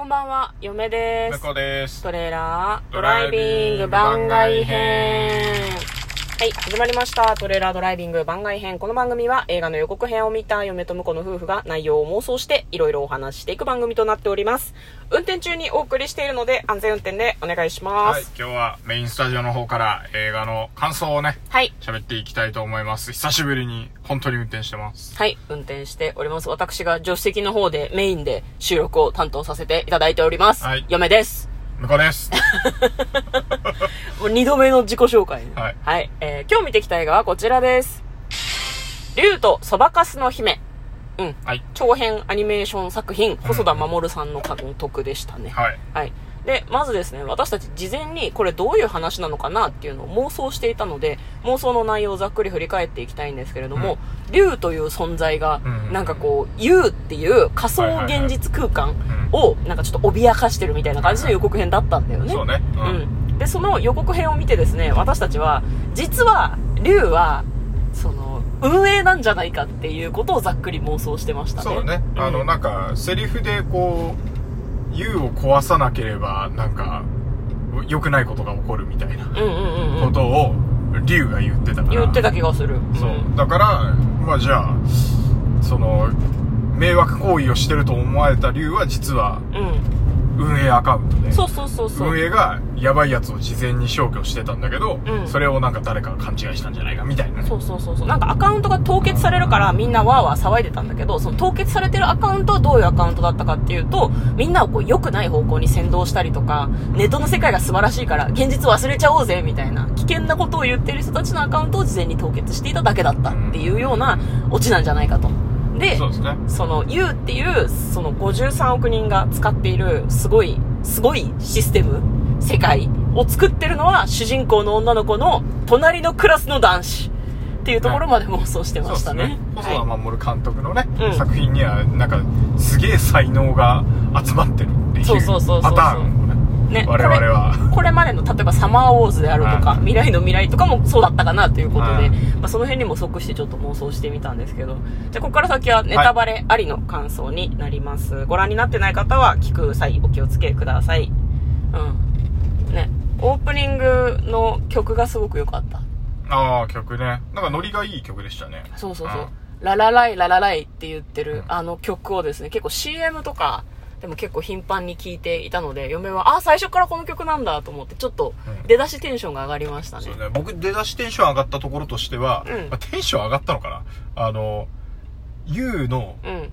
こんばんは、嫁です。です。トレーラードドライビング番番外編。はい、始まりました。トレーラードライビング番外編。この番組は映画の予告編を見た嫁と婿の夫婦が内容を妄想していろいろお話ししていく番組となっております。運転中にお送りしているので安全運転でお願いしまはいす。、今日はメインスタジオの方から映画の感想をね、はい。喋っていきたいと思います。久しぶりに本当に運転してます。はい、運転しております。私が助手席の方でメインで収録を担当させていただいております。はい嫁です。向こうです。も う二度目の自己紹介ねはいはい。えー今日見てきた映画はこちらです。竜とそばかすの姫。うん。はい。長編アニメーション作品、細田守さんの監督でしたね。はい。はい。で、まずですね、私たち事前にこれどういう話なのかなっていうのを妄想していたので、妄想の内容をざっくり振り返っていきたいんですけれども、竜という存在がう、んなんかこう、竜っていう仮想現実空間を、なんかちょっと脅かしてるみたいな感じの予告編だったんだよね。そうね。う。うんん。で、その予告編を見てですね、私たちは、実は、竜は、その、運営なんじゃないかっていうことをざっくり妄想してましたね。そうだね。あの、んなんか、セリフでこう、優を壊さなければ、なんか、良くないことが起こるみたいな。ことを、竜が言ってたから。言ってた気がする。そう。んだから、まあじゃあ、その、迷惑行為をしてると思われた竜は実はうん。運営アカウントで。そうそうそうそう。運営がやばいやつを事前に消去してたんだけど、うんそれをなんか誰かが勘違いしたんじゃないかみたいなね。そうそうそうそう。なんかアカウントが凍結されるからみんなわーわー騒いでたんだけど、その凍結されてるアカウントはどういうアカウントだったかっていうと、みんなをこう良くない方向に先導したりとか、ネットの世界が素晴らしいから現実忘れちゃおうぜみたいな危険なことを言ってる人たちのアカウントを事前に凍結していただけだったっていうようなオチなんじゃないかと。で、そうですね。その U っていうその53億人が使っているすごいすごいシステム世界を作ってるのは主人公の女の子の隣のクラスの男子。っていうところまで妄想してましたね。細田は守監督のね、うん。作品にはなんかすげえ才能が集まってるっていうそうそうそうそうそう。パターン。をね我々は。これこれまでの例えばサマーウォーズであるとか、はい。未来の未来とかもそうだったかなということで、はい。まあ、その辺にも即してちょっと妄想してみたんですけどじゃあここから先はネタバレありの感想になります、ご覧になってない方は聞く際お気をつけください。うん。ね。オープニングの曲がすごく良かった。ああ曲ね。なんかノリがいい曲でしたね。そうそうそう。うん「ララライララライ」って言ってるあの曲をですね結構 CM とかでも結構頻繁に聴いていたので嫁はあ最初からこの曲なんだと思ってちょっとうん。出だしテンションが上がりましたね。そうね。僕出だしテンション上がったところとしては、うん。まあテンション上がったのかな。あの YOU のうん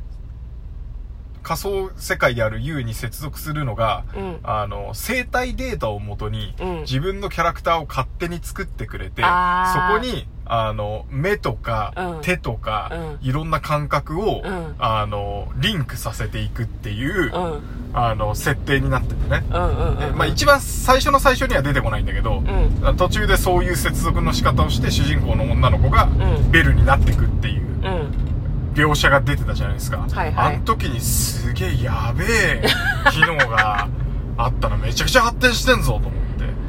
仮想世界である YOU に接続するのが、うん。あの、生体データをもとに、うん。自分のキャラクターを勝手に作ってくれて、そあー。こに、あの、目とか、うん。手とか、うん。いろんな感覚を、うん。あの、リンクさせていくっていう、うん。うんあの、設定になっててね。まあ一番最初の最初には出てこないんだけど、うん。途中でそういう接続の仕方をして主人公の女の子がん。ベルになってくっていう。うん描写が出てたじゃないですか。はいはいあの時にすげえやべえ機能があったのめちゃくちゃ発展してんぞと思って。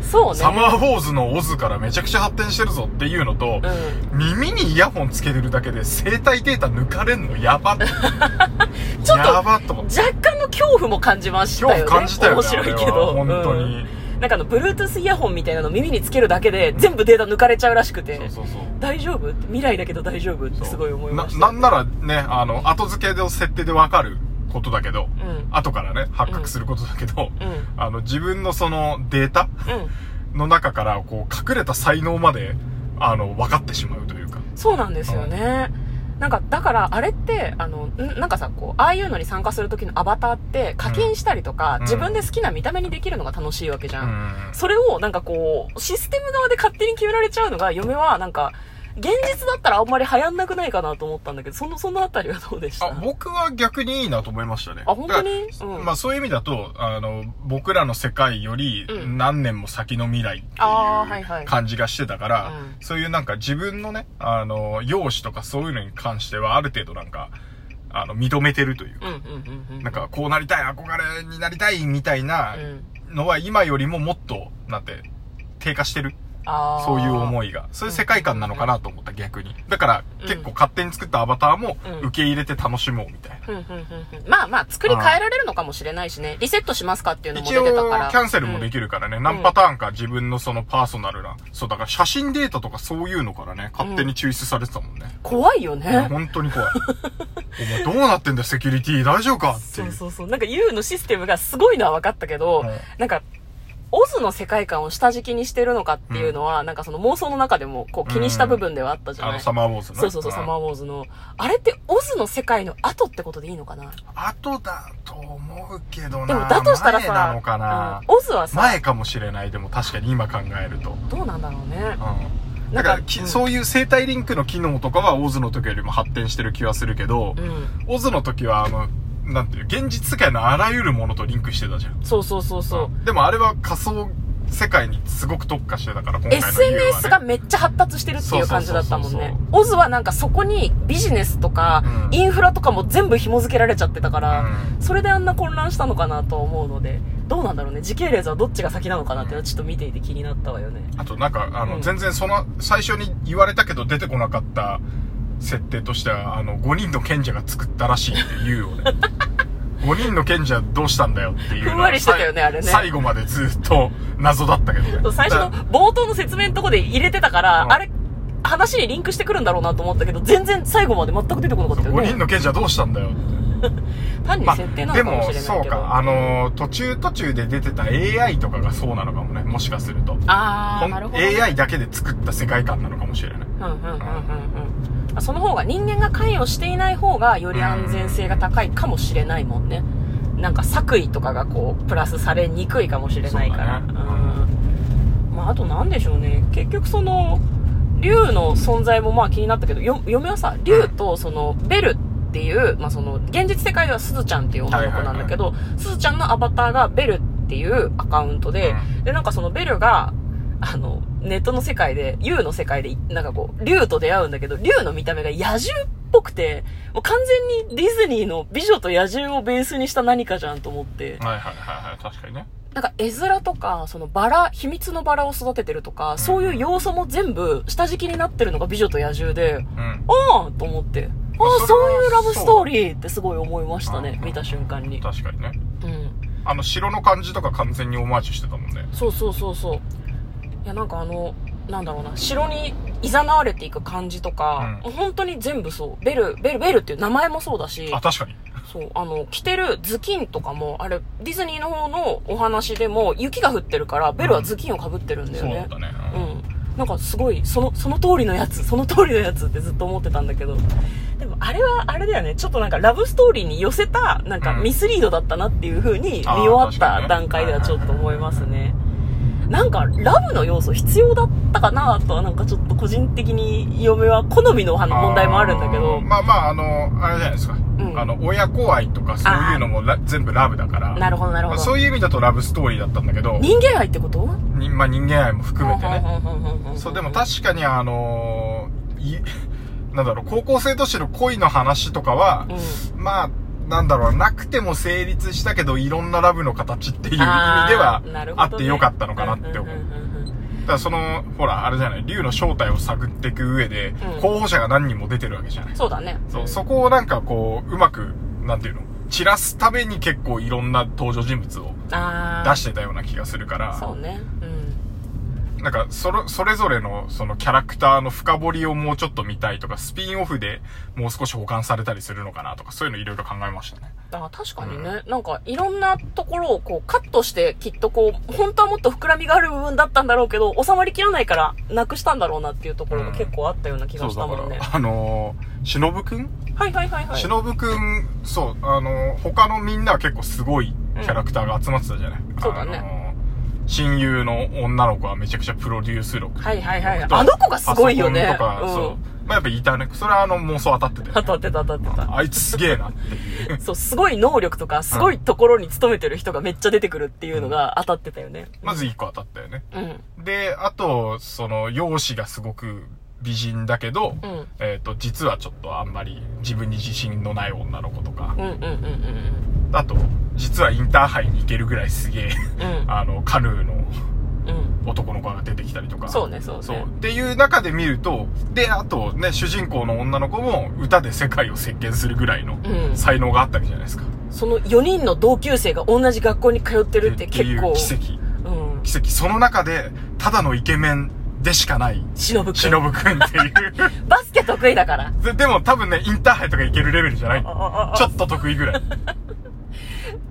そうねサマーウォーズのオズからめちゃくちゃ発展してるぞっていうのと、う耳にイヤホンつけてるだけで生体データ抜かれんのやばっ ちょっとやばっと思って。若干の恐怖も感じましたよね恐怖感じたよね。面白いけど本当に。うんなんかあの Bluetooth イヤホンみたいなの耳につけるだけで全部データ抜かれちゃうらしくてそうそうそう。大丈夫未来だけど大丈夫ってすごい思いましたな、なんならね、あの、後付けの設定でわかることだけど、うん後からね、発覚することだけど、うんあの、自分のそのデータうんの中から、こう、隠れた才能まで、あの、分かってしまうというか。そうなんですよね。なんか、だから、あれって、あの、んなんかさ、こう、ああいうのに参加する時のアバターって、課金したりとか、うん自分で好きな見た目にできるのが楽しいわけじゃん。うん。それを、なんかこう、システム側で勝手に決められちゃうのが、嫁は、なんか、現実だったらあんまり流行んなくないかなと思ったんだけど、その、そのあたりはどうでした？あ、僕は逆にいいなと思いましたね。あ本当に？うんまあそういう意味だと、あの、僕らの世界よりうん何年も先の未来っていう感じがしてたから、うんそういうなんか自分のね、あの、容姿とかそういうのに関してはある程度なんか、あの、認めてるという。なんかこうなりたい、憧れになりたいみたいなうん。のは今よりももっと、なんて、低下してるそういう思いが。そういう世界観なのかなと思った、逆に。だから、うん結構勝手に作ったアバターもうん受け入れて楽しもうみたいな。まあまあ、作り変えられるのかもしれないしね。リセットしますかっていうのも一出て応、たから。キャンセルもできるからね、何パターンか自分のそのパーソナルな、そう、だから写真データとかそういうのからね、勝手に抽出されてたもんね。怖いよね。本当に怖い。お前どうなってんだよ、セキュリティ大丈夫かっていう。そうそうそう。なんか U のシステムがすごいのは分かったけど、うんなんか、オズの世界観を下敷きにしてるのかっていうのは、なんかその妄想の中でもこう気にした部分ではあったじゃない、あの、サマーウォーズのね。そうそうそう、サマーウォーズの。あれってオズの世界の後ってことでいいのかな？後だと思うけどな。でもだとしたらさ、前なのかな、うんオズはさ、前かもしれない、でも確かに今考えると。どうなんだろうね。うん。なんかだから、きうんそういう生体リンクの機能とかはオズの時よりも発展してる気はするけど、うん。オズの時はあの、なんていう、現実世界のあらゆるものとリンクしてたじゃん。そうそうそうそう。でもあれは仮想世界にすごく特化してたから、今回のね。SNS がめっちゃ発達してるっていう感じだったもんね。オズはなんかそこにビジネスとか、うんインフラとかも全部紐付けられちゃってたから、うんそれであんな混乱したのかなと思うので、どうなんだろうね？時系列はどっちが先なのかなってちょっと見ていて気になったわよね。あとなんか、あの、うん全然その、最初に言われたけど出てこなかった設定としては、あの、5人の賢者が作ったらしいって言うよね。5人の賢者どうしたんだよっていうのはふんわりしてたよねあれね最後までずっと謎だったけどね。最初のだ冒頭の説明のとこで入れてたから、うんあれ、話にリンクしてくるんだろうなと思ったけど、全然最後まで全く出てこなかったよ5ね。人の賢者どうしたんだよって。単にまあ、設定なでものかもしれないけど。そうか、あのー途中途中で出てた AI とかがそうなのかもね、もしかすると。あー、ほんなるほど、ね。AI だけで作った世界観なのかもしれない。うんうんうんうんうん。その方が人間が関与していない方がより安全性が高いかもしれないもんね。なんか作為とかがこう、プラスされにくいかもしれないから。そうだねうん。まああとなんでしょうね。結局その、竜の存在もまあ気になったけど、よ嫁はさ、竜とその、ベルっていう、まあその、現実世界ではすずちゃんっていう女の子なんだけど、すずちゃんのアバターがベルっていうアカウントで、うん。で、なんかそのベルが、あの、ネットの世界で、竜の世界で、なんかこう、竜と出会うんだけど、竜の見た目が野獣っぽくて、もう完全にディズニーの美女と野獣をベースにした何かじゃんと思って、はいはいはいはい、確かにね。なんか絵面とか、そのバラ、秘密のバラを育ててるとか、そういう要素も全部下敷きになってるのが美女と野獣で、うん。ああと思って、あそういうラブストーリーってすごい思いましたねう、ん見た瞬間に。確かにね。うん。あの、城の感じとか完全にオマージュしてたもんね。そうそうそうそう。いや、なんかあの、なんだろうな、城に誘われていく感じとか、うん本当に全部そう。ベル、ベル、ベルっていう名前もそうだしあ、、確かに。そう、あの、着てる頭巾とかも、あれ、ディズニーの方のお話でも、雪が降ってるから、ベルは頭巾を被ってるんだよね。そうだったね。ううんん。なんかすごい、その、その通りのやつ、その通りのやつってずっと思ってたんだけど。あれは、あれだよね。ちょっとなんか、ラブストーリーに寄せた、なんか、うんミスリードだったなっていう風に、見終わった段階ではちょっと思いますね。なんか、ラブの要素必要だったかなとは、なんかちょっと個人的に、嫁は好みの問題もあるんだけど。まあまあ、あの、あれじゃないですか。んあの、親子愛とかそういうのもラ全部ラブだから。なるほど、なるほど。そういう意味だとラブストーリーだったんだけど、人間愛ってこと？にまあ人間愛も含めてね。ねそう、でも確かにあのなんだろう、高校生としての恋の話とかは、うん。まあ、なんだろう、なくても成立したけど、いろんなラブの形っていう意味ではあってよかったのかなって思う。だからその、ほら、あれじゃない、竜の正体を探っていく上で、うん候補者が何人も出てるわけじゃない。そうだね。そう、そこをなんかこう、うまく、なんていうの、散らすために結構いろんな登場人物を出してたような気がするから、そうね。うん。なんか、それ、それぞれの、そのキャラクターの深掘りをもうちょっと見たいとか、スピンオフでもう少し保管されたりするのかなとか、そういうのいろいろ考えましたね。あ確かにね、なんかいろんなところをこうカットしてきっとこう、本当はもっと膨らみがある部分だったんだろうけど、収まりきらないからなくしたんだろうなっていうところが結構あったような気がしたもんね。あのー、しのぶくん？はいはいはいはい。しのぶくん、そう、あのー、他のみんなは結構すごいキャラクターが集まってたじゃない、そうだね。あのー親友の女の子はめちゃくちゃプロデュース力。はいはいはい。あの子がすごいよね。とか、うん。そう。まあ、やっぱいたね。それはあの妄想当たってて、当たってた当たってた。あいつすげえなっていう。そう、すごい能力とか、すごいところに勤めてる人がめっちゃ出てくるっていうのが当たってたよね。まず一個当たったよね。うん。で、あと、その、容姿がすごく美人だけど、うん。えっ、と、実はちょっとあんまり自分に自信のない女の子とかう、んうんうんうんあと、実はインターハイに行けるぐらいすげえ、うん。うん。あの、カヌーのうん。男の子が出てきたりとか。そうねそうねそう。っていう中で見ると、で、あとね、主人公の女の子も歌で世界を席巻するぐらいのうん才能があったわけじゃないですか。その4人の同級生が同じ学校に通ってるって結構奇跡。うん奇跡。その中で、ただのイケメンでしかない、忍くん忍くんっていう。バスケ得意だからででも多分ね、インターハイとかいけるレベルじゃない。ちょっと得意ぐらい。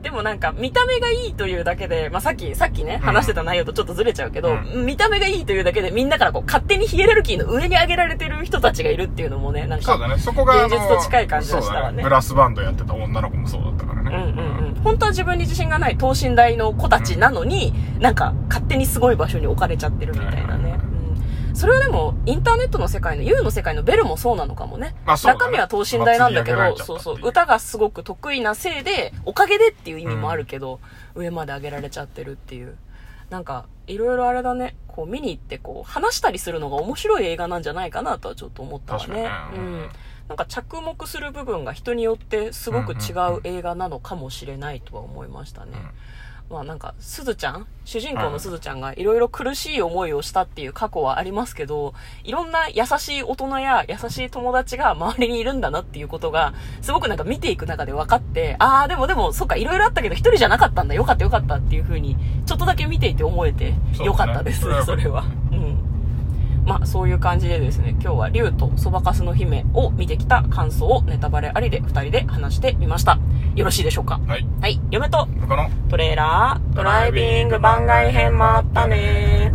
でもなんか見た目がいいというだけで、まあ、さっき、さっきね、ん話してた内容とちょっとずれちゃうけど、う見た目がいいというだけでみんなからこう勝手にヒエラルキーの上に上げられてる人たちがいるっていうのもね、なんか、そうだね。そこが、現実と近い感じがしたらねそうだブラスバンドやってた女の子もそうだったからね。うんうんうん。本当は自分に自信がない等身大の子たちなのに、なんか勝手にすごい場所に置かれちゃってるみたいなね。うんそれはでも、インターネットの世界の、ユーの世界のベルもそうなのかもね。まあそうだね中身は等身大なんだけど、そうそう、歌がすごく得意なせいで、おかげでっていう意味もあるけど、上まで上げられちゃってるっていう。なんか、いろいろあれだね、こう見に行ってこう、話したりするのが面白い映画なんじゃないかなとはちょっと思ったわね。ううんん。なんか着目する部分が人によってすごく違う映画なのかもしれないとは思いましたね。まあなんか、すずちゃん？主人公のすずちゃんがいろいろ苦しい思いをしたっていう過去はありますけど、いろんな優しい大人や優しい友達が周りにいるんだなっていうことが、すごくなんか見ていく中で分かって、ああ、でもでも、そっか、いろいろあったけど一人じゃなかったんだ、よかったよかったっていう風に、ちょっとだけ見ていて思えて、よかったです、それは。うん。まあそういう感じでですね、今日は竜とそばかすの姫を見てきた感想をネタバレありで二人で話してみました。よろしいでしょうか？はい。はい、嫁とトレーラードライビング番外編もあったね